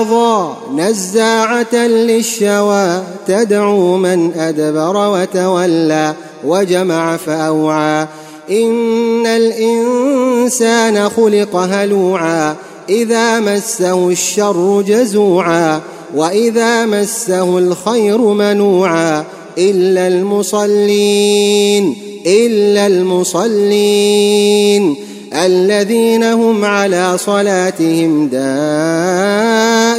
لظى نزاعة للشوى تدعو من أدبر وتولى وجمع فأوعى. إن الإنسان خلق هلوعا إذا مسه الشر جزوعا. وإذا مسه الخير منوعا إلا المصلين إلا المصلين الذين هم على صلاتهم دائمون.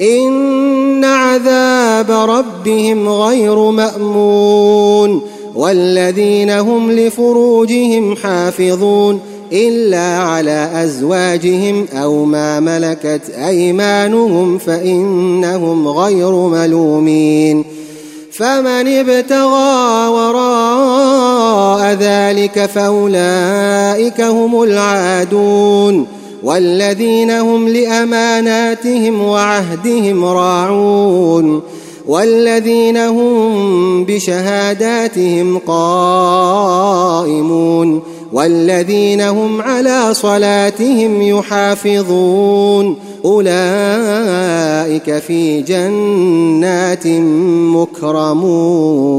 إن عذاب ربهم غير مأمون والذين هم لفروجهم حافظون إلا على أزواجهم أو ما ملكت أيمانهم فإنهم غير ملومين فمن ابتغى وراء ذلك فأولئك هم العادون والذين هم لأماناتهم وعهدهم راعون والذين هم بشهاداتهم قائمون والذين هم على صلاتهم يحافظون أولئك في جنات مكرمون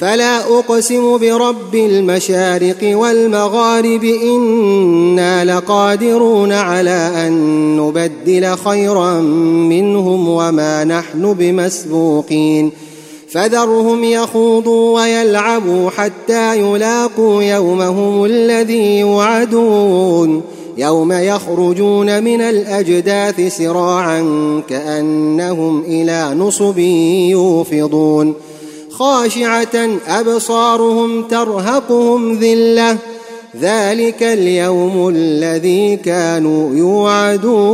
فلا أقسم برب المشارق والمغارب إنا لقادرون على أن نبدل خيرا منهم وما نحن بمسبوقين. فذرهم يخوضوا ويلعبوا حتى يلاقوا يومهم الذي يوعدون. يوم يخرجون من الأجداث سراعا كأنهم إلى نصب يوفضون. خاشعة أبصارهم ترهقهم ذلة. ذلك اليوم الذي كانوا يوعدون.